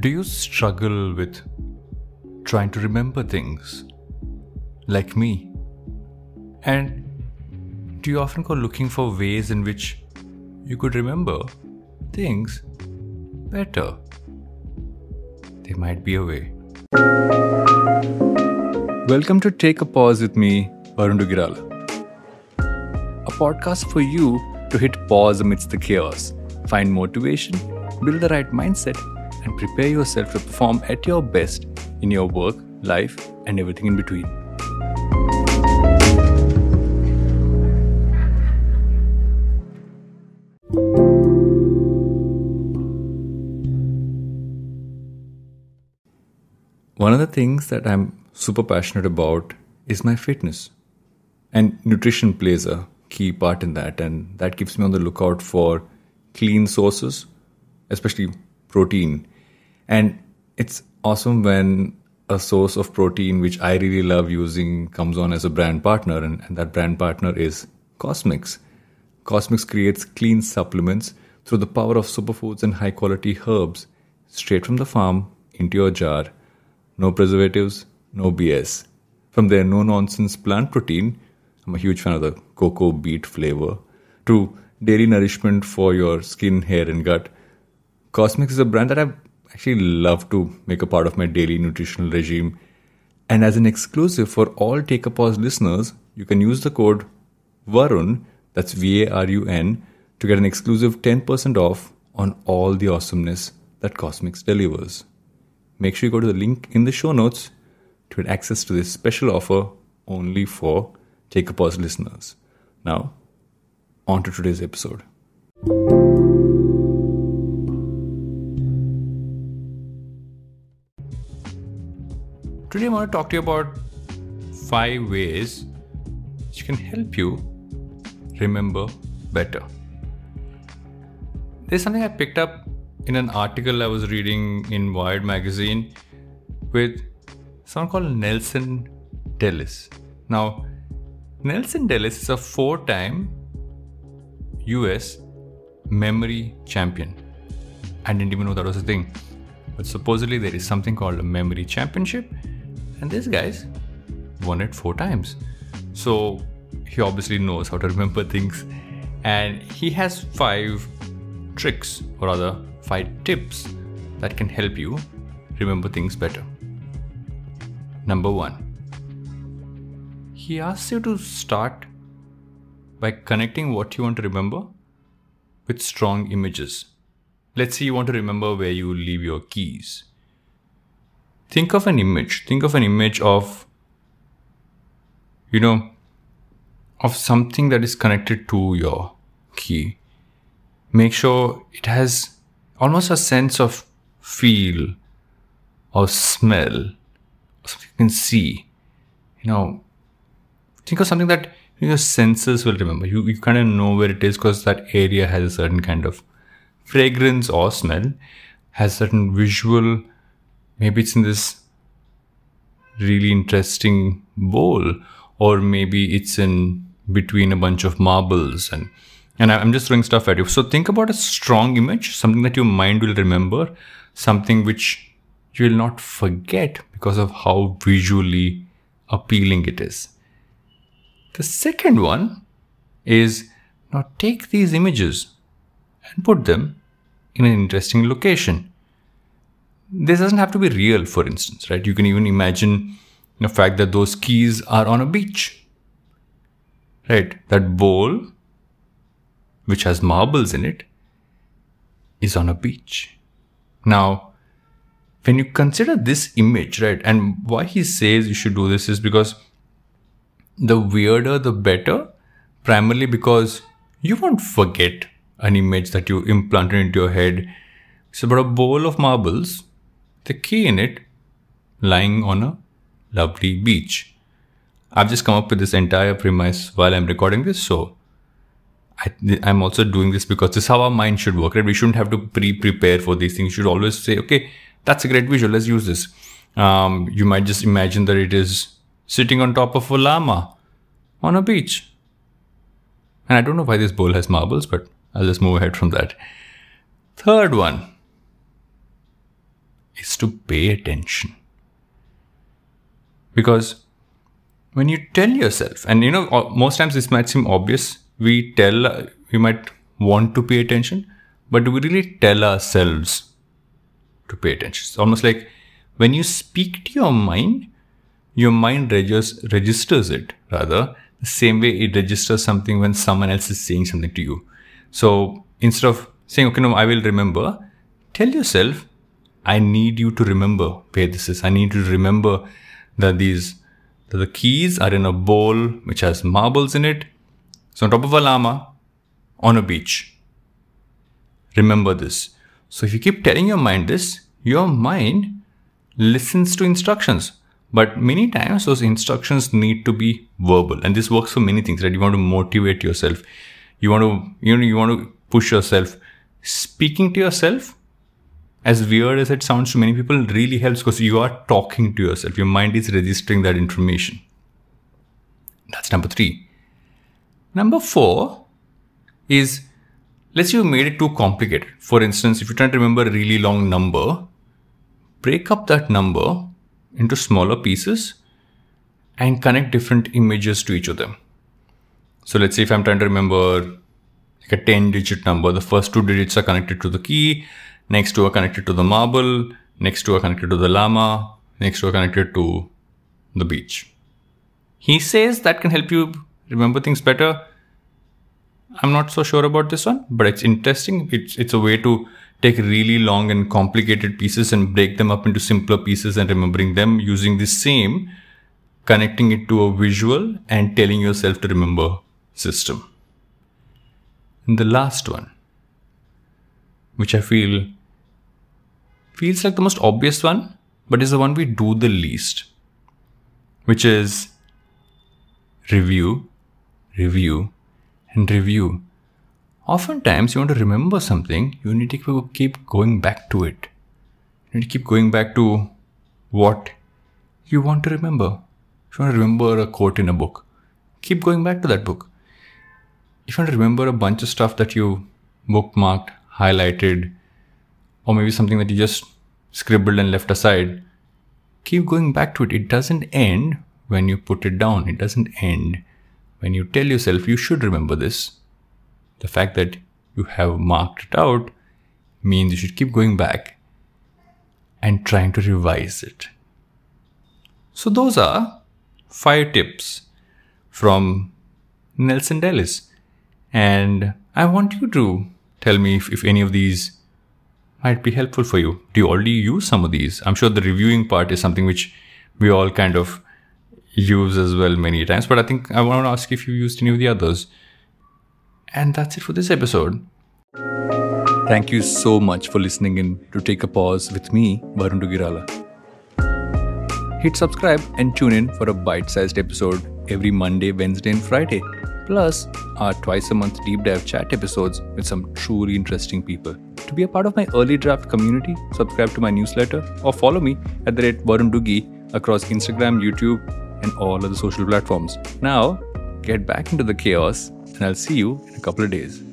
Do you struggle with trying to remember things like me? And do you often go looking for ways in which you could remember things better? There might be a way. Welcome to Take a Pause with me, Varun Duggirala. A podcast for you to hit pause amidst the chaos, find motivation, build the right mindset, and prepare yourself to perform at your best in your work, life, and everything in between. One of the things that I'm super passionate about is my fitness. And nutrition plays a key part in that. And that keeps me on the lookout for clean sources, especially protein. And it's awesome when a source of protein which I really love using comes on as a brand partner, and, and that brand partner is Cosmix. Cosmix creates clean supplements through the power of superfoods and high quality herbs straight from the farm into your jar. No preservatives, no BS. From their no nonsense plant protein, I'm a huge fan of the cocoa beet flavor, to dairy nourishment for your skin, hair, and gut. Cosmix is a brand that I've actually love to make a part of my daily nutritional regime. And as an exclusive for all Take a Pause listeners, you can use the code VARUN, that's V A R U N, to get an exclusive 10% off on all the awesomeness that Cosmix delivers. Make sure you go to the link in the show notes to get access to this special offer only for Take a Pause listeners. Now, on to today's episode. Today, I want to talk to you about five ways which can help you remember better. There's something I picked up in an article I was reading in Wired magazine with someone called Nelson Dellis. Now, Nelson Dellis is a four time US memory champion. I didn't even know that was a thing. But supposedly there is something called a memory championship, and this guy's won it four times. So he obviously knows how to remember things, and he has five tricks, or rather, five tips that can help you remember things better. Number one, he asks you to start by connecting what you want to remember with strong images. Let's say you want to remember where you leave your keys. Think of an image. Think of an image of, you know, of something that is connected to your key. Make sure it has almost a sense of feel or smell, or something you can see. You know, think of something that your senses will remember. You, you kind of know where it is because that area has a certain kind of fragrance or smell, has certain visual, maybe it's in this really interesting bowl, or maybe it's in between a bunch of marbles and and I'm just throwing stuff at you. So think about a strong image, something that your mind will remember, something which you will not forget because of how visually appealing it is. The second one is now take these images and put them in an interesting location. This doesn't have to be real, for instance, right? You can even imagine the fact that those keys are on a beach, right? That bowl, which has marbles in it, is on a beach. Now, when you consider this image, right, and why he says you should do this is because the weirder the better, primarily because you won't forget an image that you implanted into your head. It's about a bowl of marbles, the key in it lying on a lovely beach. I've just come up with this entire premise while I'm recording this, so I, am also doing this because this is how our mind should work, right? We shouldn't have to pre-prepare for these things. You should always say, okay, that's a great visual. Let's use this. Um, you might just imagine that it is sitting on top of a llama on a beach. And I don't know why this bowl has marbles, but I'll just move ahead from that. Third one is to pay attention. Because when you tell yourself, and you know, most times this might seem obvious, we tell, we might want to pay attention, but do we really tell ourselves to pay attention? It's almost like when you speak to your mind, your mind regis- registers it rather the same way it registers something when someone else is saying something to you. So instead of saying, okay, no, I will remember, tell yourself, I need you to remember where this is. I need you to remember that these that the keys are in a bowl which has marbles in it. So on top of a llama on a beach. Remember this. So if you keep telling your mind this, your mind listens to instructions. But many times those instructions need to be verbal. And this works for many things, right? You want to motivate yourself. You want to, you know, you want to push yourself. Speaking to yourself, as weird as it sounds to many people, really helps because you are talking to yourself. Your mind is registering that information. That's number three. Number four is let's say you made it too complicated. For instance, if you're trying to remember a really long number, break up that number into smaller pieces and connect different images to each of them. So let's say if I'm trying to remember like a 10 digit number, the first two digits are connected to the key, next two are connected to the marble, next two are connected to the llama, next two are connected to the beach. He says that can help you remember things better. I'm not so sure about this one, but it's interesting. It's it's a way to take really long and complicated pieces and break them up into simpler pieces and remembering them using the same connecting it to a visual and telling yourself to remember system. And the last one, which I feel feels like the most obvious one, but is the one we do the least, which is review, review, and review oftentimes you want to remember something, you need to keep going back to it. You need to keep going back to what you want to remember. If you want to remember a quote in a book, keep going back to that book. If you want to remember a bunch of stuff that you bookmarked, highlighted, or maybe something that you just scribbled and left aside, keep going back to it. It doesn't end when you put it down. It doesn't end when you tell yourself you should remember this the fact that you have marked it out means you should keep going back and trying to revise it. So, those are five tips from Nelson Dellis. And I want you to tell me if, if any of these might be helpful for you. Do you already use some of these? I'm sure the reviewing part is something which we all kind of use as well many times, but I think I want to ask if you used any of the others. And that's it for this episode. Thank you so much for listening in to Take a Pause with me, Varun Duggirala. Hit subscribe and tune in for a bite sized episode every Monday, Wednesday, and Friday. Plus, our twice a month deep dive chat episodes with some truly interesting people. To be a part of my early draft community, subscribe to my newsletter or follow me at the rate Varun across Instagram, YouTube, and all other social platforms. Now, get back into the chaos and I'll see you in a couple of days.